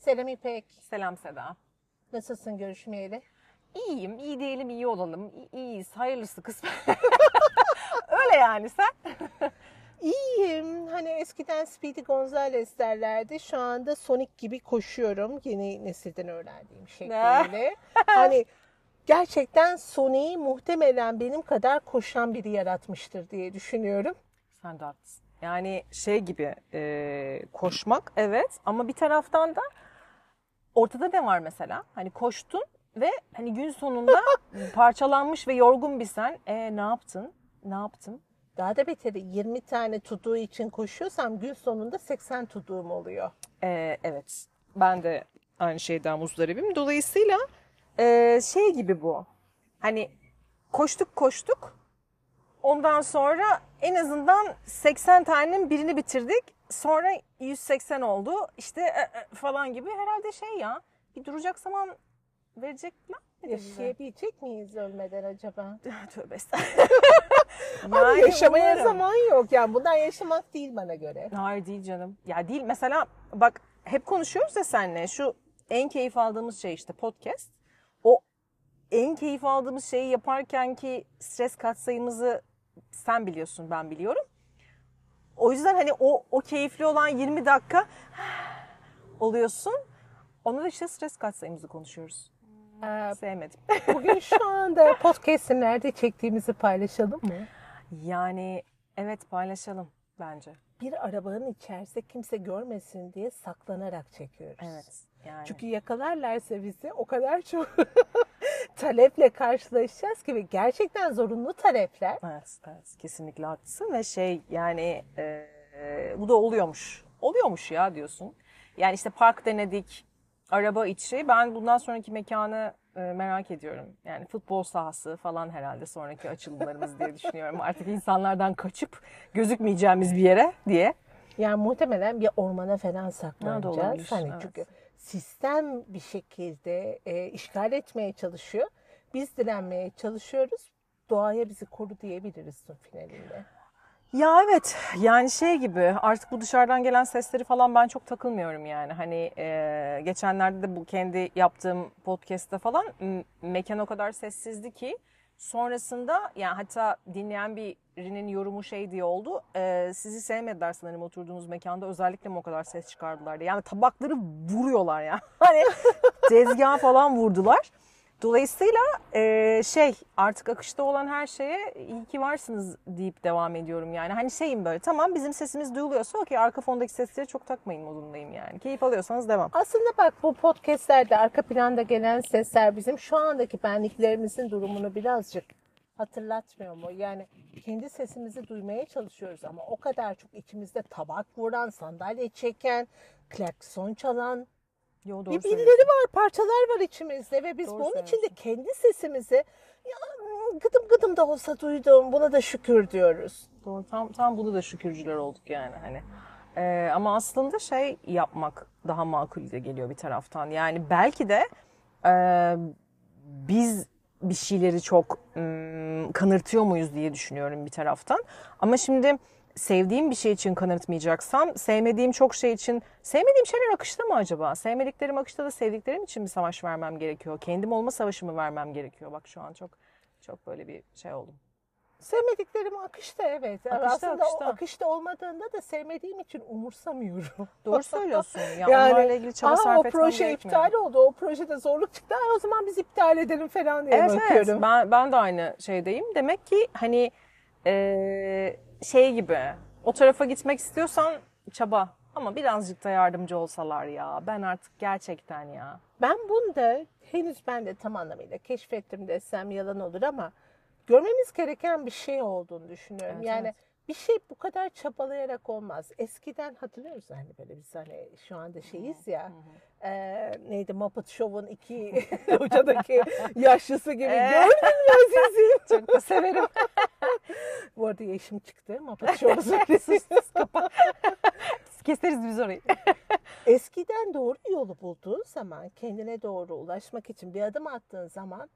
Selam İpek. Selam Seda. Nasılsın görüşmeyeli? İyiyim, iyi değilim, iyi olalım. İ- İyiyiz, hayırlısı kısmet. Öyle yani sen. İyiyim. Hani eskiden Speedy Gonzales derlerdi. Şu anda Sonic gibi koşuyorum. Yeni nesilden öğrendiğim şekliyle. hani gerçekten Sonic'i muhtemelen benim kadar koşan biri yaratmıştır diye düşünüyorum. Sen de haklısın. Yani şey gibi e, koşmak evet ama bir taraftan da ortada ne var mesela? Hani koştun ve hani gün sonunda parçalanmış ve yorgun bir sen. E ne yaptın? Ne yaptın? Daha da beteri 20 tane tuduğu için koşuyorsam gün sonunda 80 tuduğum oluyor. Ee, evet. Ben de aynı şeyden muzdaribim. Dolayısıyla e, şey gibi bu. Hani koştuk koştuk. Ondan sonra en azından 80 tanenin birini bitirdik. Sonra 180 oldu. İşte e, e, falan gibi herhalde şey ya. Bir duracak zaman verecekler mi? Yaşayabilecek miyiz ölmeden acaba? Tövbe estağfurullah. Ama yaşamaya umarım. zaman yok. Yani bundan yaşamak değil bana göre. Hayır değil canım. Ya değil mesela bak hep konuşuyoruz ya seninle şu en keyif aldığımız şey işte podcast. O en keyif aldığımız şeyi yaparken ki stres katsayımızı sen biliyorsun ben biliyorum. O yüzden hani o, o keyifli olan 20 dakika oluyorsun. Ona da işte stres katsayımızı konuşuyoruz. Ee, Sevmedim. Bugün şu anda podcast'i nerede çektiğimizi paylaşalım mı? Yani evet paylaşalım bence. Bir arabanın içerisinde kimse görmesin diye saklanarak çekiyoruz. Evet. Yani. Çünkü yakalarlarsa bizi o kadar çok taleple karşılaşacağız ve gerçekten zorunlu talepler. Evet, evet kesinlikle haklısın ve şey yani e, bu da oluyormuş. Oluyormuş ya diyorsun. Yani işte park denedik, araba içi. Ben bundan sonraki mekanı e, merak ediyorum. Yani futbol sahası falan herhalde sonraki açılımlarımız diye düşünüyorum. Artık insanlardan kaçıp gözükmeyeceğimiz bir yere diye. Yani muhtemelen bir ormana falan saklanacağız. Hani evet. çünkü sistem bir şekilde e, işgal etmeye çalışıyor. Biz direnmeye çalışıyoruz. Doğaya bizi koru diyebiliriz son finalinde. Ya evet yani şey gibi artık bu dışarıdan gelen sesleri falan ben çok takılmıyorum yani. Hani e, geçenlerde de bu kendi yaptığım podcast'te falan mekan o kadar sessizdi ki sonrasında yani hatta dinleyen birinin yorumu şey diye oldu. e, sizi sevmediler sanırım oturduğunuz mekanda özellikle mi o kadar ses çıkardılar diye. Yani tabakları vuruyorlar ya. Hani tezgaha falan vurdular. Dolayısıyla e, şey artık akışta olan her şeye iyi ki varsınız deyip devam ediyorum yani. Hani şeyim böyle tamam bizim sesimiz duyuluyorsa okey arka fondaki sesleri çok takmayın modundayım yani. Keyif alıyorsanız devam. Aslında bak bu podcastlerde arka planda gelen sesler bizim şu andaki benliklerimizin durumunu birazcık hatırlatmıyor mu? Yani kendi sesimizi duymaya çalışıyoruz ama o kadar çok içimizde tabak vuran, sandalye çeken, klakson çalan Yo, doğru bir birileri var, parçalar var içimizde ve biz Doğru bunun içinde kendi sesimizi ya, gıdım gıdım da olsa duydum buna da şükür diyoruz. Doğru, tam, tam bunu da şükürcüler olduk yani hani. Ee, ama aslında şey yapmak daha makul de geliyor bir taraftan. Yani belki de e, biz bir şeyleri çok ım, kanırtıyor muyuz diye düşünüyorum bir taraftan. Ama şimdi sevdiğim bir şey için kanırtmayacaksam, sevmediğim çok şey için, sevmediğim şeyler akışta mı acaba? Sevmediklerim akışta da sevdiklerim için mi savaş vermem gerekiyor? Kendim olma savaşımı vermem gerekiyor? Bak şu an çok çok böyle bir şey oldum. Sevmediklerim akışta evet. Akışta, Aslında akışta. o akışta olmadığında da sevmediğim için umursamıyorum. Doğru söylüyorsun. Ya onlarla ilgili çaba aa, sarf o proje gerekmiyor. iptal oldu. O projede zorluk çıktı. Aa, o zaman biz iptal edelim falan diye Evet bakıyorum. evet ben, ben de aynı şeydeyim. Demek ki hani eee, şey gibi o tarafa gitmek istiyorsan çaba ama birazcık da yardımcı olsalar ya. Ben artık gerçekten ya. Ben bunda henüz ben de tam anlamıyla keşfettim desem yalan olur ama görmemiz gereken bir şey olduğunu düşünüyorum. Evet, yani evet. bir şey bu kadar çabalayarak olmaz. Eskiden hatırlıyoruz hani böyle biz hani şu anda şeyiz ya e, neydi Muppet Show'un iki hocadaki yaşlısı gibi Evet. gördün mü Aziz'i? Çok da severim. Bu arada yaşım çıktı Muppet Show'u söyledi. Keseriz biz orayı. Eskiden doğru yolu bulduğun zaman kendine doğru ulaşmak için bir adım attığın zaman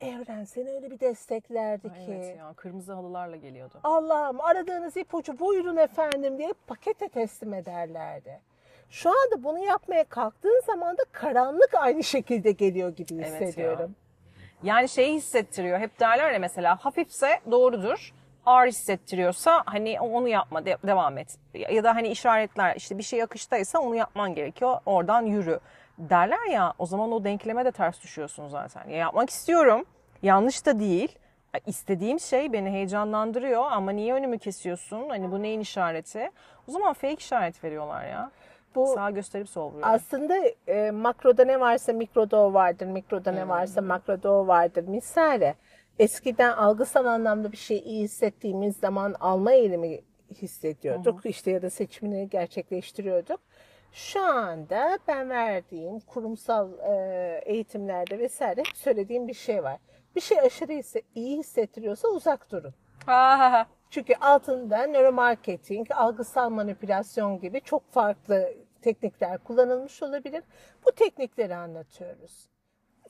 evren seni öyle bir desteklerdi Ay, ki. evet ya kırmızı halılarla geliyordu. Allah'ım aradığınız ipucu buyurun efendim diye pakete teslim ederlerdi. Şu anda bunu yapmaya kalktığın zaman da karanlık aynı şekilde geliyor gibi Evet ya. hissediyorum. Yani şeyi hissettiriyor. Hep derler ya mesela hafifse doğrudur. Ağır hissettiriyorsa hani onu yapma de- devam et. Ya da hani işaretler işte bir şey akıştaysa onu yapman gerekiyor. Oradan yürü derler ya o zaman o denkleme de ters düşüyorsun zaten. Ya yapmak istiyorum. Yanlış da değil. İstediğim şey beni heyecanlandırıyor ama niye önümü kesiyorsun? Hani bu neyin işareti? O zaman fake işaret veriyorlar ya. Bu Sağ gösterip sol vuruyor. aslında e, makroda ne varsa mikroda o vardır, mikroda ne varsa makroda o vardır misali. Eskiden algısal anlamda bir şey iyi hissettiğimiz zaman alma eğilimi hissediyorduk işte ya da seçimini gerçekleştiriyorduk. Şu anda ben verdiğim kurumsal e, eğitimlerde vesaire hep söylediğim bir şey var. Bir şey aşırı hisse, iyi hissettiriyorsa uzak durun. Ha. Çünkü altında nöromarketing, algısal manipülasyon gibi çok farklı teknikler kullanılmış olabilir. Bu teknikleri anlatıyoruz.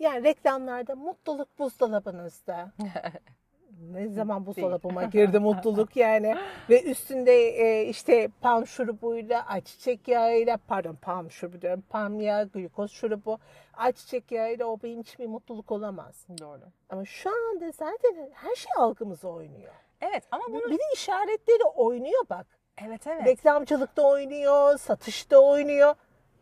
Yani reklamlarda mutluluk buzdolabınızda. ne zaman buzdolabıma girdi mutluluk yani. Ve üstünde e, işte palm şurubuyla, ayçiçek yağıyla, pardon palm şurubu diyorum, palm yağı, glikoz şurubu, ayçiçek yağıyla o benim için bir mutluluk olamaz. Doğru. Ama şu anda zaten her şey algımıza oynuyor. Evet ama bunu Bir de işaretleri oynuyor bak. evet evet. Reklamcılıkta oynuyor, satışta oynuyor.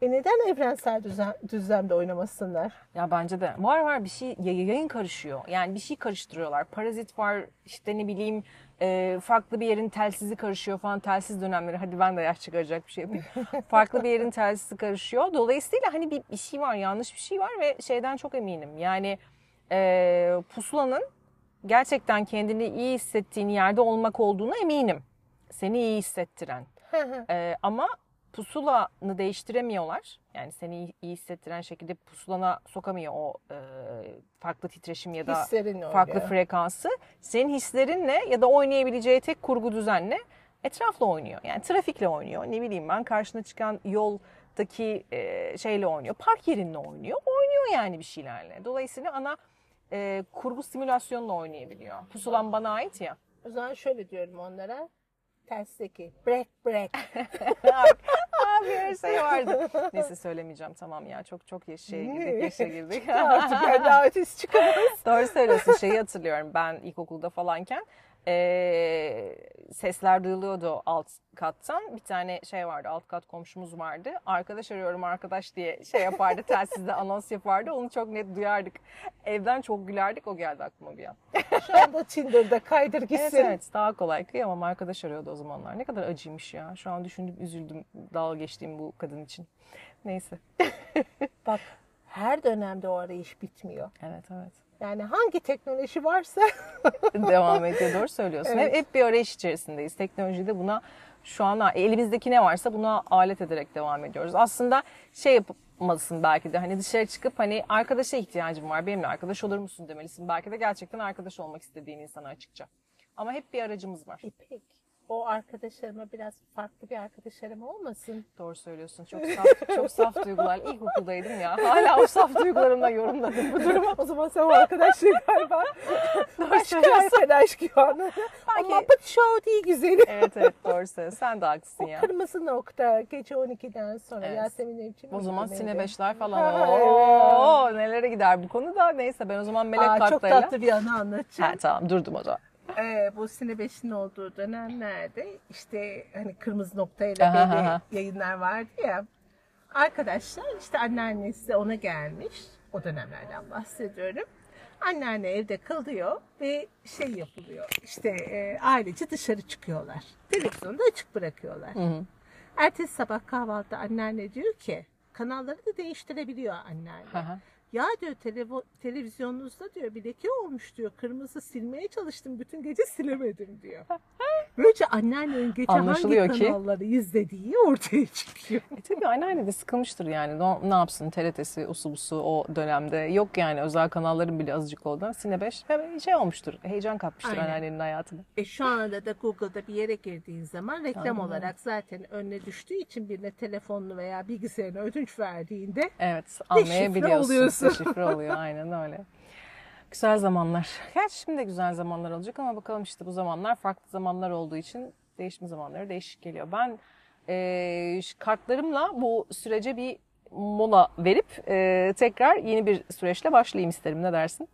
E neden evrensel düzen, düzlemde oynamasınlar? Ya bence de var var bir şey yay- yayın karışıyor. Yani bir şey karıştırıyorlar. Parazit var işte ne bileyim e, farklı bir yerin telsizi karışıyor falan telsiz dönemleri. Hadi ben de yaş çıkaracak bir şey yapayım. farklı bir yerin telsizi karışıyor. Dolayısıyla hani bir, bir şey var yanlış bir şey var ve şeyden çok eminim. Yani e, pusulanın gerçekten kendini iyi hissettiğin yerde olmak olduğuna eminim. Seni iyi hissettiren. Ee, ama pusulanı değiştiremiyorlar. Yani seni iyi- hissettiren şekilde pusulana sokamıyor o e, farklı titreşim ya da farklı frekansı. Senin hislerinle ya da oynayabileceği tek kurgu düzenle etrafla oynuyor. Yani trafikle oynuyor. Ne bileyim ben karşına çıkan yoldaki e, şeyle oynuyor. Park yerinle oynuyor. Oynuyor yani bir şeylerle. Dolayısıyla ana e, kurgu simülasyonla oynayabiliyor. Pusulan bana ait ya. O zaman şöyle diyorum onlara. Tersteki break break. Abi her şey vardı. Neyse söylemeyeceğim tamam ya. Çok çok yaş şeye girdik, yaşa girdik. Artık daha ötesi çıkamaz. Doğru söylüyorsun. Şeyi hatırlıyorum ben ilkokulda falanken. Eee, sesler duyuluyordu alt kattan. Bir tane şey vardı, alt kat komşumuz vardı. Arkadaş arıyorum arkadaş diye şey yapardı, telsizde anons yapardı. Onu çok net duyardık. Evden çok gülerdik. O geldi aklıma bir an. Şu anda Tinder'da kaydır Evet gitsin. evet daha kolay. Kıyamam arkadaş arıyordu o zamanlar. Ne kadar acıymış ya. Şu an düşündüm, üzüldüm. Dalga geçtiğim bu kadın için. Neyse. Bak her dönemde o arayış bitmiyor. Evet evet. Yani hangi teknoloji varsa devam ediyor. Doğru söylüyorsun. Evet. Hep, hep bir arayış içerisindeyiz. Teknolojide buna şu an elimizdeki ne varsa buna alet ederek devam ediyoruz. Aslında şey yapmalısın belki de hani dışarı çıkıp hani arkadaşa ihtiyacım var benimle arkadaş olur musun demelisin. Belki de gerçekten arkadaş olmak istediğin insana açıkça. Ama hep bir aracımız var. İpek o arkadaşlarıma biraz farklı bir arkadaşlarım olmasın. Doğru söylüyorsun. Çok saf, çok saf duygular. İlkokuldaydım ya. Hala o saf duygularımla yorumladım bu durumu. O zaman sen o arkadaşlığı galiba başka sen aşk anladın. Belki- Ama Muppet Show değil güzeli. Evet evet doğru söylüyorsun. Sen de haklısın O ya. kırmızı nokta gece 12'den sonra Evet. Yasemin için O zaman Sine neydi? beşler falan. Ha, Oo, nelere gider bu konu da. Neyse ben o zaman melek Aa, çok kartlarıyla. tatlı bir anı anlatacağım. Ha, tamam durdum o zaman. Ee, bu Sine 5'in olduğu dönemlerde işte hani kırmızı Aha, böyle aha. yayınlar vardı ya. Arkadaşlar işte anneannesi de ona gelmiş. O dönemlerden bahsediyorum. Anneanne evde kalıyor ve şey yapılıyor. İşte e, ailece dışarı çıkıyorlar. Televizyonu da açık bırakıyorlar. Ertesi sabah kahvaltıda anneanne diyor ki kanalları da değiştirebiliyor anneanne. Aha. Ya diyor televo- televizyonunuzda diyor bir leke olmuş diyor. Kırmızı silmeye çalıştım bütün gece silemedim diyor. Böylece anneannenin gece Anlaşılıyor hangi ki- kanalları izlediği ortaya çıkıyor. E tabii anneanne de sıkılmıştır yani. Ne, ne yapsın TRT'si, usu busu o dönemde. Yok yani özel kanalların bile azıcık oldu. Sine 5 hemen şey olmuştur. Heyecan kapmıştır Aynen. anneannenin hayatına. E şu anda da Google'da bir yere girdiğin zaman reklam Aynen. olarak zaten önüne düştüğü için birine telefonunu veya bilgisayarını ödünç verdiğinde Evet anlayabiliyorsun. oluyorsun. Deşifre oluyor aynen öyle. Güzel zamanlar. Gerçi şimdi de güzel zamanlar olacak ama bakalım işte bu zamanlar farklı zamanlar olduğu için değişim zamanları değişik geliyor. Ben e, kartlarımla bu sürece bir mola verip e, tekrar yeni bir süreçle başlayayım isterim. Ne dersin?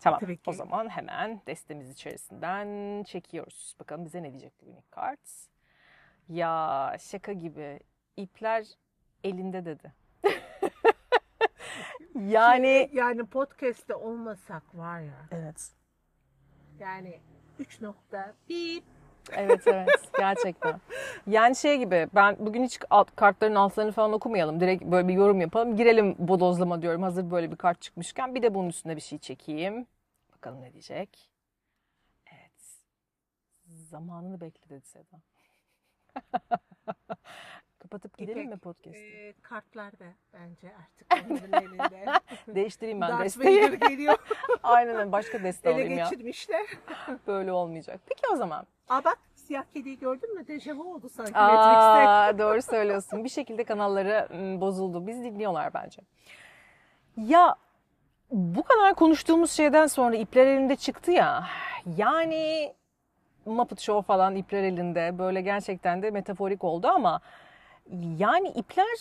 Tamam. Tabii ki. O zaman hemen destemiz içerisinden çekiyoruz. Bakalım bize ne diyecek bu unique cards. Ya şaka gibi. İpler elinde dedi. Yani yani podcast'te olmasak var ya. evet. Yani 3 nokta bip Evet evet gerçekten. Yani şey gibi ben bugün hiç alt, kartların altlarını falan okumayalım. Direkt böyle bir yorum yapalım. Girelim bodozlama diyorum hazır böyle bir kart çıkmışken. Bir de bunun üstüne bir şey çekeyim. Bakalım ne diyecek. Evet. Zamanını bekle dedi Seda. Kapatıp gidelim İpek, mi podcast'ı? e, kartlar da bence artık onların elinde. Değiştireyim ben Darth desteği. Vader geliyor. Aynen. Başka deste Ele alayım ya. geçirmişler. Böyle olmayacak. Peki o zaman. Aa bak siyah kediyi gördün mü? Dejavu oldu sanki Matrix'te. Aa, doğru söylüyorsun. Bir şekilde kanalları bozuldu. Biz dinliyorlar bence. Ya bu kadar konuştuğumuz şeyden sonra ipler elinde çıktı ya. Yani Muppet Show falan ipler elinde. Böyle gerçekten de metaforik oldu ama yani ipler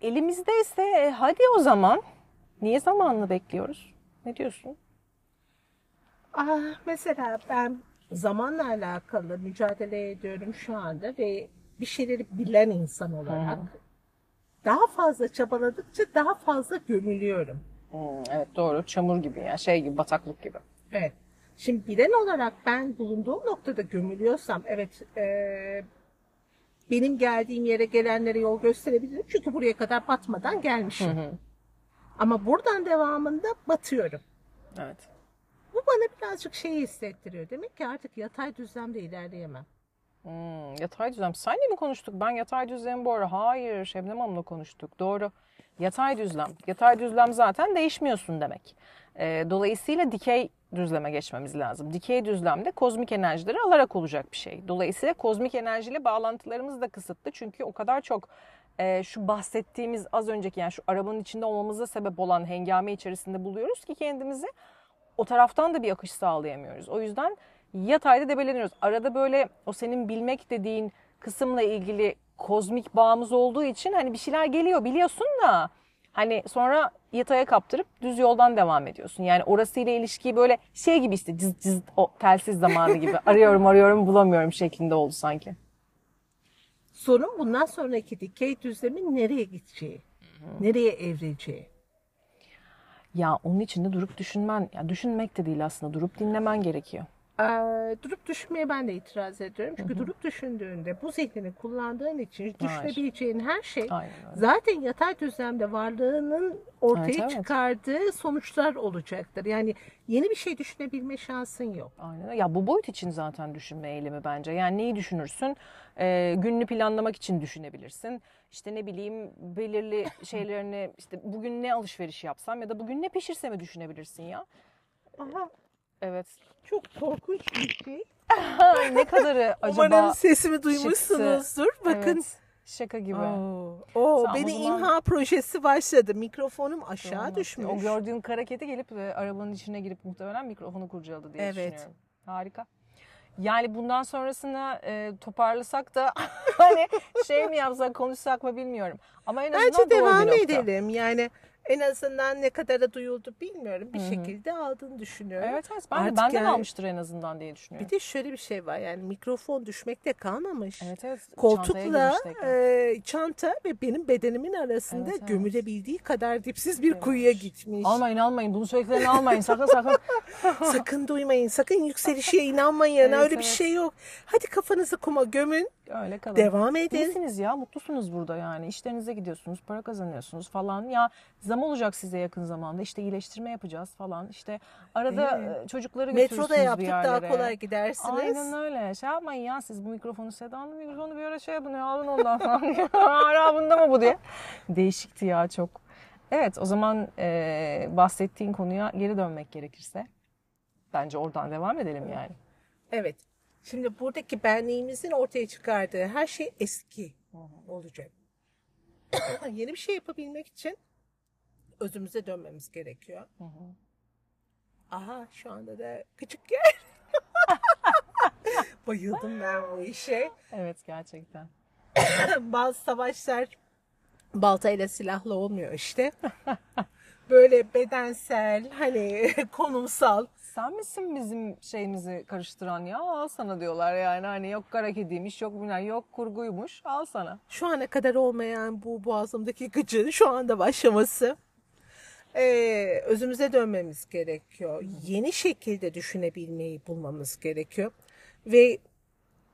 elimizdeyse e, hadi o zaman niye zamanını bekliyoruz? Ne diyorsun? Aa, mesela ben zamanla alakalı mücadele ediyorum şu anda ve bir şeyleri bilen insan olarak daha fazla çabaladıkça daha fazla gömülüyorum. Hmm, evet doğru. Çamur gibi ya. Şey gibi bataklık gibi. Evet. Şimdi bilen olarak ben bulunduğum noktada gömülüyorsam evet e, benim geldiğim yere gelenlere yol gösterebilirim. Çünkü buraya kadar batmadan gelmişim. Ama buradan devamında batıyorum. Evet. Bu bana birazcık şeyi hissettiriyor. Demek ki artık yatay düzlemde ilerleyemem. Hmm, yatay düzlem. Senle mi konuştuk? Ben yatay düzlem bu ara. Hayır, Şebnem Hanım'la konuştuk. Doğru. Yatay düzlem. Yatay düzlem zaten değişmiyorsun demek. Ee, dolayısıyla dikey düzleme geçmemiz lazım. Dikey düzlemde kozmik enerjileri alarak olacak bir şey. Dolayısıyla kozmik enerjiyle bağlantılarımız da kısıtlı. Çünkü o kadar çok e, şu bahsettiğimiz az önceki yani şu arabanın içinde olmamıza sebep olan hengame içerisinde buluyoruz ki kendimizi o taraftan da bir akış sağlayamıyoruz. O yüzden yatayda debeleniyoruz. Arada böyle o senin bilmek dediğin kısımla ilgili kozmik bağımız olduğu için hani bir şeyler geliyor biliyorsun da hani sonra yataya kaptırıp düz yoldan devam ediyorsun. Yani orasıyla ilişkiyi böyle şey gibi işte cız cız o telsiz zamanı gibi arıyorum arıyorum bulamıyorum şeklinde oldu sanki. Sorun bundan sonraki dikey düzlemin nereye gideceği, nereye evrileceği. Ya onun için de durup düşünmen, ya düşünmek de değil aslında durup dinlemen gerekiyor. Ee, durup düşünmeye ben de itiraz ediyorum. Çünkü durup düşündüğünde bu zihnini kullandığın için düşünebileceğin her şey Aynen zaten yatay düzlemde varlığının ortaya Evet, evet. çıkardığı sonuçlar olacaktır. Yani yeni bir şey düşünebilme şansın yok. Aynen. Ya bu boyut için zaten düşünme eylemi bence. Yani neyi düşünürsün? Ee, gününü planlamak için düşünebilirsin. İşte ne bileyim belirli şeylerini işte bugün ne alışveriş yapsam ya da bugün ne pişirsemi düşünebilirsin ya. Aha, Evet. çok korkunç bir şey. ne kadarı acaba Umarım sesimi duymuşsunuzdur. Bakın. Evet, şaka gibi. Oo, oo, beni zaman- imha projesi başladı. Mikrofonum aşağı Olmaz. düşmüş. O gördüğün kara kedi gelip e, arabanın içine girip muhtemelen mikrofonu kurcaladı diye Evet. düşünüyorum. Harika. Yani bundan sonrasını e, toparlasak da hani şey mi yapsak konuşsak mı bilmiyorum. Ama en azından Bence doğru devam nokta. edelim. Yani en azından ne kadara duyuldu bilmiyorum. Bir şekilde aldığını düşünüyorum. Evet evet ben Artık benden yani- almıştır en azından diye düşünüyorum. Bir de şöyle bir şey var yani mikrofon düşmekte kalmamış. evet evet. Koltukla e, çanta ve benim bedenimin arasında Evet, evet. gömülebildiği kadar dipsiz bir kuyuya gitmiş. Almayın almayın bunu söylediklerini almayın sakın sakın. sakın duymayın, sakın yükselişe inanmayın. Evet, Öyle bir evet. şey yok. Hadi kafanızı kuma gömün, Öyle kalın. devam edin. İyisiniz ya, mutlusunuz burada yani. İşlerinize gidiyorsunuz, para kazanıyorsunuz falan. Ya zam olacak size yakın zamanda. İşte iyileştirme yapacağız falan. İşte arada Evet. e, çocukları götürürsünüz Metroda bir yaptık daha kolay gidersiniz. Aynen öyle. Şey yapmayın ya siz bu mikrofonu Seda'nın mikrofonu bir ara şey yapın ya alın ondan falan. Hala bunda mı bu diye. Değişikti ya çok. Evet o zaman e, bahsettiğin konuya geri dönmek gerekirse. Bence oradan devam edelim yani. Evet. Şimdi buradaki benliğimizin ortaya çıkardığı her şey eski olacak. Yeni bir şey yapabilmek için özümüze dönmemiz gerekiyor. Aha şu anda da küçük yer. Bayıldım ben bu işe. Evet gerçekten. bazı savaşlar baltayla silahla olmuyor işte. Böyle bedensel, hani konumsal. Sen misin bizim şeyimizi karıştıran ya? Al sana diyorlar yani. Hani yok kara kediymiş, yok bilmem, yok kurguymuş. Al sana. Şu ana kadar olmayan bu boğazımdaki gıcın şu anda başlaması. Ee, özümüze dönmemiz gerekiyor. Yeni şekilde düşünebilmeyi bulmamız gerekiyor. Ve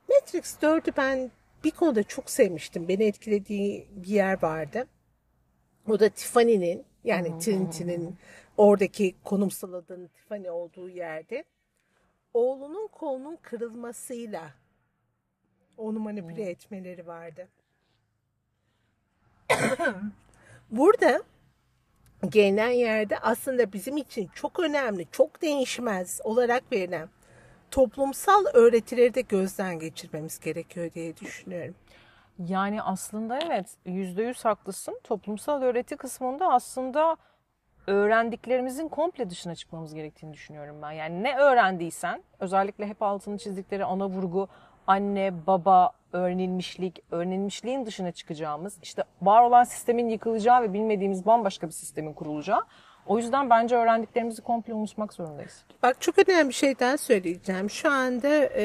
Matrix 4'ü ben bir konuda çok sevmiştim. Beni etkilediği bir yer vardı. O da Tiffany'nin yani Trinity'nin oradaki konumsal adının Tiffany olduğu yerde oğlunun kolunun kırılmasıyla onu manipüle etmeleri vardı. Burada gelinen yerde aslında bizim için çok önemli, çok değişmez olarak verilen toplumsal öğretileri de gözden geçirmemiz gerekiyor diye düşünüyorum. Yani aslında evet yüzde yüz haklısın. Toplumsal öğreti kısmında aslında öğrendiklerimizin komple dışına çıkmamız gerektiğini düşünüyorum ben. Yani ne öğrendiysen özellikle hep altını çizdikleri ana vurgu anne, baba, öğrenilmişlik, öğrenilmişliğin dışına çıkacağımız, işte var olan sistemin yıkılacağı ve bilmediğimiz bambaşka bir sistemin kurulacağı. O yüzden bence öğrendiklerimizi komple unutmak zorundayız. Bak çok önemli bir şey daha söyleyeceğim. Şu anda e,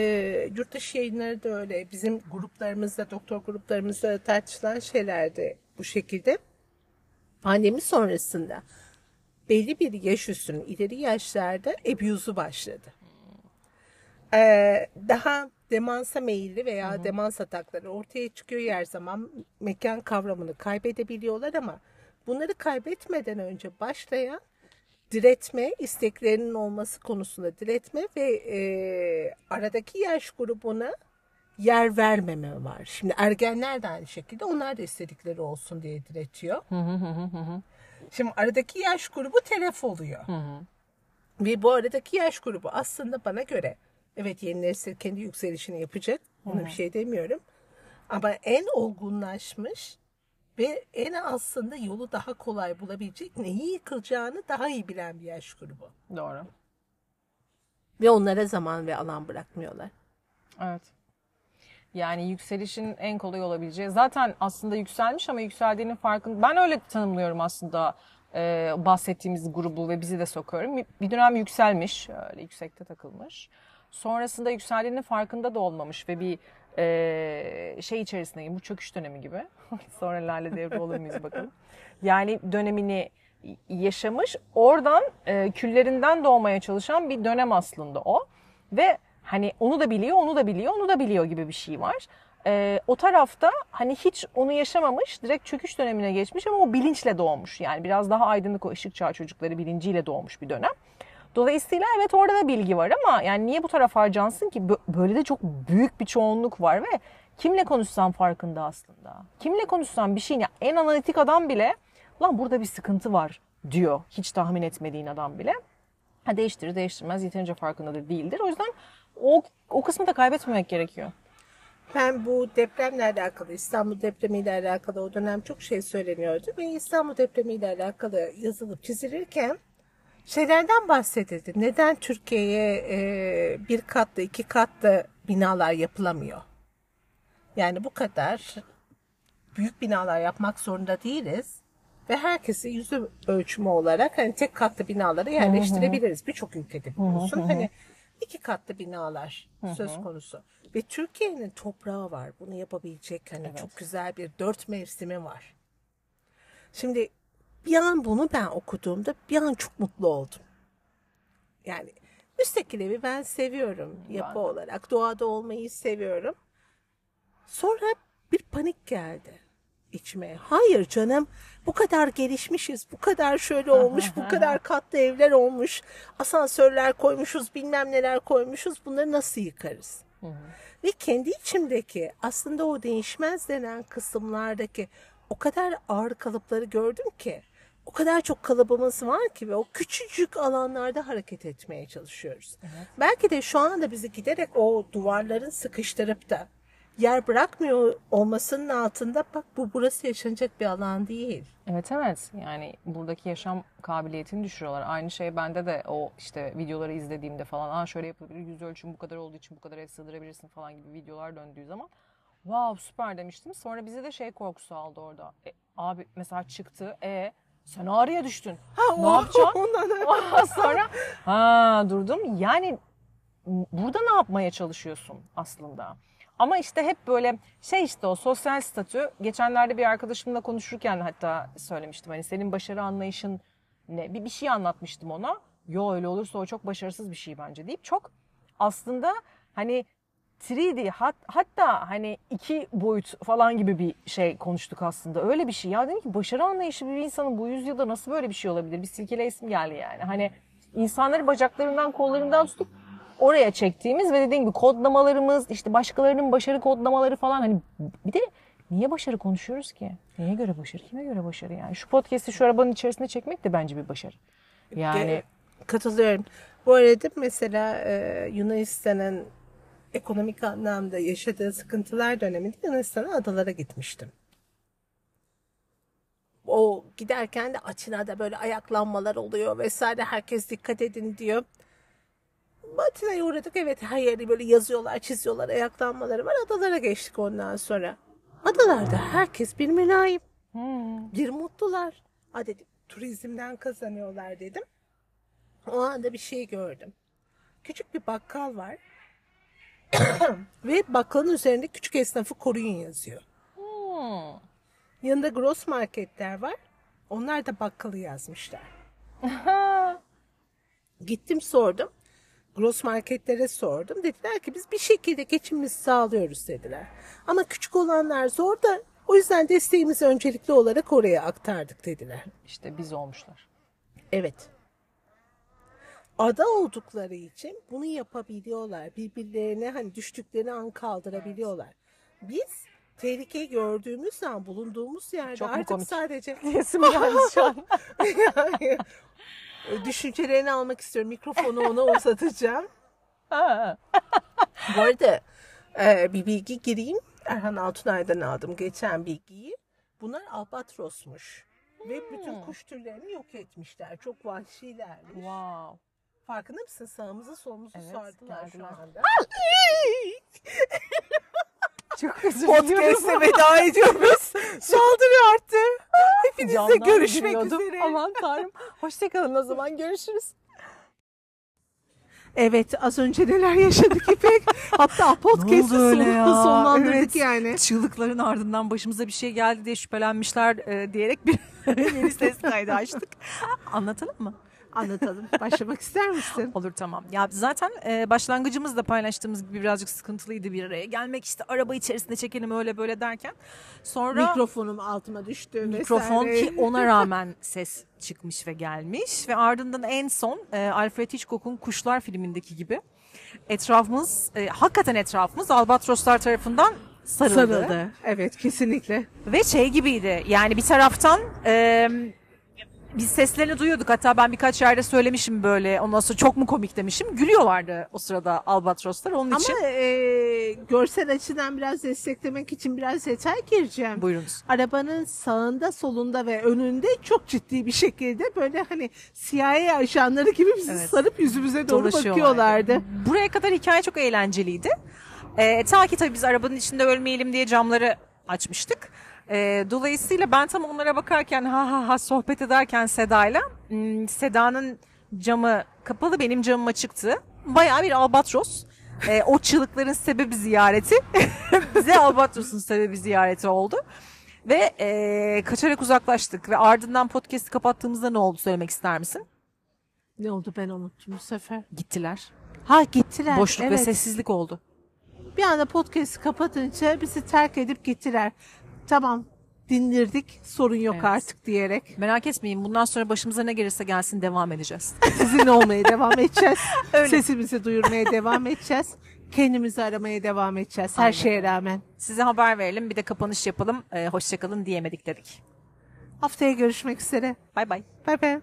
yurt dışı yayınları da öyle. Bizim gruplarımızda, doktor gruplarımızda tartışılan şeyler de bu şekilde. Pandemi sonrasında belli bir yaş üstünün ileri yaşlarda abuse'u başladı. Ee, daha demansa meyilli veya demans atakları ortaya çıkıyor her zaman mekan kavramını kaybedebiliyorlar ama bunları kaybetmeden önce başlayan diretme, isteklerinin olması konusunda diretme ve e, aradaki yaş grubuna yer vermeme var. Şimdi ergenler de aynı şekilde onlar da istedikleri olsun diye diretiyor. Şimdi aradaki yaş grubu telef oluyor. Ve bu aradaki yaş grubu aslında bana göre evet yeni nesil kendi yükselişini yapacak. Buna bir şey demiyorum. Ama en olgunlaşmış ve en aslında yolu daha kolay bulabilecek neyi yıkılacağını daha iyi bilen bir yaş grubu. Doğru. Ve onlara zaman ve alan bırakmıyorlar. Evet. Yani yükselişin en kolay olabileceği. Zaten aslında yükselmiş ama yükseldiğinin farkında. Ben öyle tanımlıyorum aslında e, bahsettiğimiz grubu ve bizi de sokuyorum. Bir- dönem yükselmiş, öyle yüksekte takılmış. Sonrasında yükseldiğinin farkında da olmamış ve bir e, şey içerisinde bu çöküş dönemi gibi. Sonra lale devri olur muyuz bakalım. Yani dönemini yaşamış. Oradan e, küllerinden doğmaya çalışan bir dönem aslında o. Ve hani onu da biliyor, onu da biliyor, onu da biliyor gibi bir şey var. E, o tarafta hani hiç onu yaşamamış, direkt çöküş dönemine geçmiş ama o bilinçle doğmuş. Yani biraz daha aydınlık o ışık çağı çocukları bilinciyle doğmuş bir dönem. Dolayısıyla evet orada da bilgi var ama yani niye bu tarafa harcansın ki? Bö- Böyle de çok büyük bir çoğunluk var ve kimle konuşsam farkında aslında. Kimle konuşsam bir şeyin en analitik adam bile lan burada bir sıkıntı var diyor. Hiç tahmin etmediğin adam bile. Ha değiştirir değiştirmez yeterince farkındadır değildir. O yüzden o, o kısmı da kaybetmemek gerekiyor. Ben bu depremle alakalı, İstanbul depremiyle alakalı o dönem çok şey söyleniyordu. Ve İstanbul depremiyle alakalı yazılıp çizilirken şeylerden bahsedildi. Neden Türkiye'ye e, bir katlı, iki katlı binalar yapılamıyor? Yani bu kadar büyük binalar yapmak zorunda değiliz. Ve herkesi yüzü ölçümü olarak hani tek katlı binalara yerleştirebiliriz. Birçok ülkede biliyorsun. Hani iki katlı binalar söz konusu. Ve Türkiye'nin toprağı var. Bunu yapabilecek hani çok güzel bir dört mevsimi var. Şimdi bir an bunu ben okuduğumda bir an çok mutlu oldum. Yani müstakil evi ben seviyorum yapı olarak. Doğada olmayı seviyorum. Sonra bir panik geldi içime. Hayır canım bu kadar gelişmişiz, bu kadar şöyle olmuş, bu kadar katlı evler olmuş, asansörler koymuşuz, bilmem neler koymuşuz. Bunları nasıl yıkarız? Ve kendi içimdeki aslında o değişmez denen kısımlardaki o kadar ağır kalıpları gördüm ki o kadar çok kalıbımız var ki ve o küçücük alanlarda hareket etmeye çalışıyoruz. Belki de şu anda bizi giderek o duvarların sıkıştırıp da yer bırakmıyor olmasının altında bak bu burası yaşanacak bir alan değil. Evet evet yani buradaki yaşam kabiliyetini düşürüyorlar. Aynı şey bende de o işte videoları izlediğimde falan Aa şöyle yapılabilir yüz ölçüm bu kadar olduğu için bu kadar ev sığdırabilirsin falan gibi videolar döndüğü zaman wow süper demiştim. Sonra bize de şey korkusu aldı orada. E, abi mesela çıktı. E sen ağrıya düştün. Ha, Ne o- yapacaksın? Ondan sonra ha durdum. Yani burada ne yapmaya çalışıyorsun aslında? Ama işte hep böyle şey işte o sosyal statü. Geçenlerde bir arkadaşımla konuşurken hatta söylemiştim. Hani senin başarı anlayışın ne? Bir, bir şey anlatmıştım ona. Yo öyle olursa o çok başarısız bir şey bence deyip çok aslında hani 3D hat, hatta hani iki boyut falan gibi bir şey konuştuk aslında. Öyle bir şey. Ya dedim ki başarı anlayışı bir insanın bu yüzyılda nasıl böyle bir şey olabilir? Bir silkele isim geldi yani. Hani insanları bacaklarından kollarından tutup oraya çektiğimiz ve dediğim gibi kodlamalarımız işte başkalarının başarı kodlamaları falan hani bir de niye başarı konuşuyoruz ki? Neye göre başarı? Kime göre başarı yani? Şu podcast'i şu arabanın içerisine çekmek de bence bir başarı. Yani Ge- Katılıyorum. Bu arada mesela e, Yunanistan'ın ekonomik anlamda yaşadığı sıkıntılar döneminde Yunanistan'a adalara gitmiştim. O giderken de Atina'da böyle ayaklanmalar oluyor vesaire herkes dikkat edin diyor. Atina'ya uğradık evet her yerde böyle yazıyorlar çiziyorlar ayaklanmaları var adalara geçtik ondan sonra. Adalarda herkes bir mülayim. Bir mutlular. Ha dedim turizmden kazanıyorlar dedim. O anda bir şey gördüm. Küçük bir bakkal var. Ve bakkalın üzerinde küçük esnafı koruyun yazıyor. hmm. Yanında gross marketler var. Onlar da bakkalı yazmışlar. Gittim sordum. Gross marketlere sordum. Dediler ki biz bir şekilde geçimimizi sağlıyoruz dediler. Ama küçük olanlar zor da o yüzden desteğimizi öncelikli olarak oraya aktardık dediler. işte biz olmuşlar. Evet. Ada oldukları için bunu yapabiliyorlar. Birbirlerine hani düştükleri an kaldırabiliyorlar. Biz tehlike gördüğümüz an bulunduğumuz yerde Çok artık komik? sadece Resim geldi şu an. yani, e, düşüncelerini almak istiyorum. Mikrofonu ona uzatacağım. Bu arada e, bir bilgi gireyim. Erhan Altunay'dan aldım geçen bilgiyi. Bunlar albatrosmuş. Ve bütün kuş türlerini yok etmişler. Çok vahşilermiş. wow. Farkında mısın? Sağımızı solumuzu Evet, sardılar şu anda. Çok özür Podcast'e veda ediyoruz. Saldırı arttı. Hepinizle Camdan görüşmek üzere. Aman tanrım. Hoşçakalın o zaman görüşürüz. Evet az önce neler yaşadık İpek. Hatta podcast'ı Ne oldu öyle son- ya? sonlandırdık Evet. yani. Çığlıkların ardından başımıza bir şey geldi diye şüphelenmişler e, diyerek bir yeni ses kaydı açtık. Anlatalım mı? Anlatalım. Başlamak ister misin? Olur tamam. Ya zaten e, başlangıcımızda paylaştığımız gibi birazcık sıkıntılıydı bir araya gelmek işte araba içerisinde çekelim öyle böyle derken sonra Mikrofonum altıma düştü mikrofon vesaire. ki ona rağmen ses çıkmış ve gelmiş ve ardından en son e, Alfred Hitchcock'un Kuşlar filmindeki gibi etrafımız e, hakikaten etrafımız albatroslar tarafından sarıldı. sarıldı. Evet kesinlikle. Ve şey gibiydi yani bir taraftan e, biz seslerini duyuyorduk. Hatta ben birkaç yerde söylemişim böyle. Ondan sonra çok mu komik demişim. Gülüyorlardı o sırada albatroslar. Onun için Ama e, görsel açıdan biraz desteklemek için biraz detay gireceğim. buyurunuz. Arabanın sağında, solunda ve önünde çok ciddi bir şekilde böyle hani CIA ajanları gibi bizi Evet. sarıp yüzümüze doğru bakıyorlardı. Buraya kadar hikaye çok eğlenceliydi. Ee, ta ki tabii biz arabanın içinde ölmeyelim diye camları açmıştık. Ee, dolayısıyla ben tam onlara bakarken ha ha ha sohbet ederken Seda'yla hmm, Seda'nın camı kapalı benim camım açıktı. Bayağı bir albatros. Ee, o çığlıkların sebebi ziyareti bize albatros'un sebebi ziyareti oldu. Ve e, kaçarak uzaklaştık ve ardından podcast'i kapattığımızda ne oldu söylemek ister misin? Ne oldu ben unuttum bu sefer. Gittiler. Ha gittiler. Boşluk ve evet. sessizlik oldu. Bir anda podcast'ı kapatınca bizi terk edip gittiler. Tamam dindirdik sorun yok Evet. artık diyerek. Merak etmeyin bundan sonra başımıza ne gelirse gelsin devam edeceğiz. Sizinle olmaya devam edeceğiz. Öyle. Sesimizi duyurmaya devam edeceğiz. Kendimizi aramaya devam edeceğiz her Aynen. şeye rağmen. Size haber verelim bir de kapanış yapalım. Ee, hoşçakalın diyemedik dedik. Haftaya görüşmek üzere. Bay bay. Bay bay.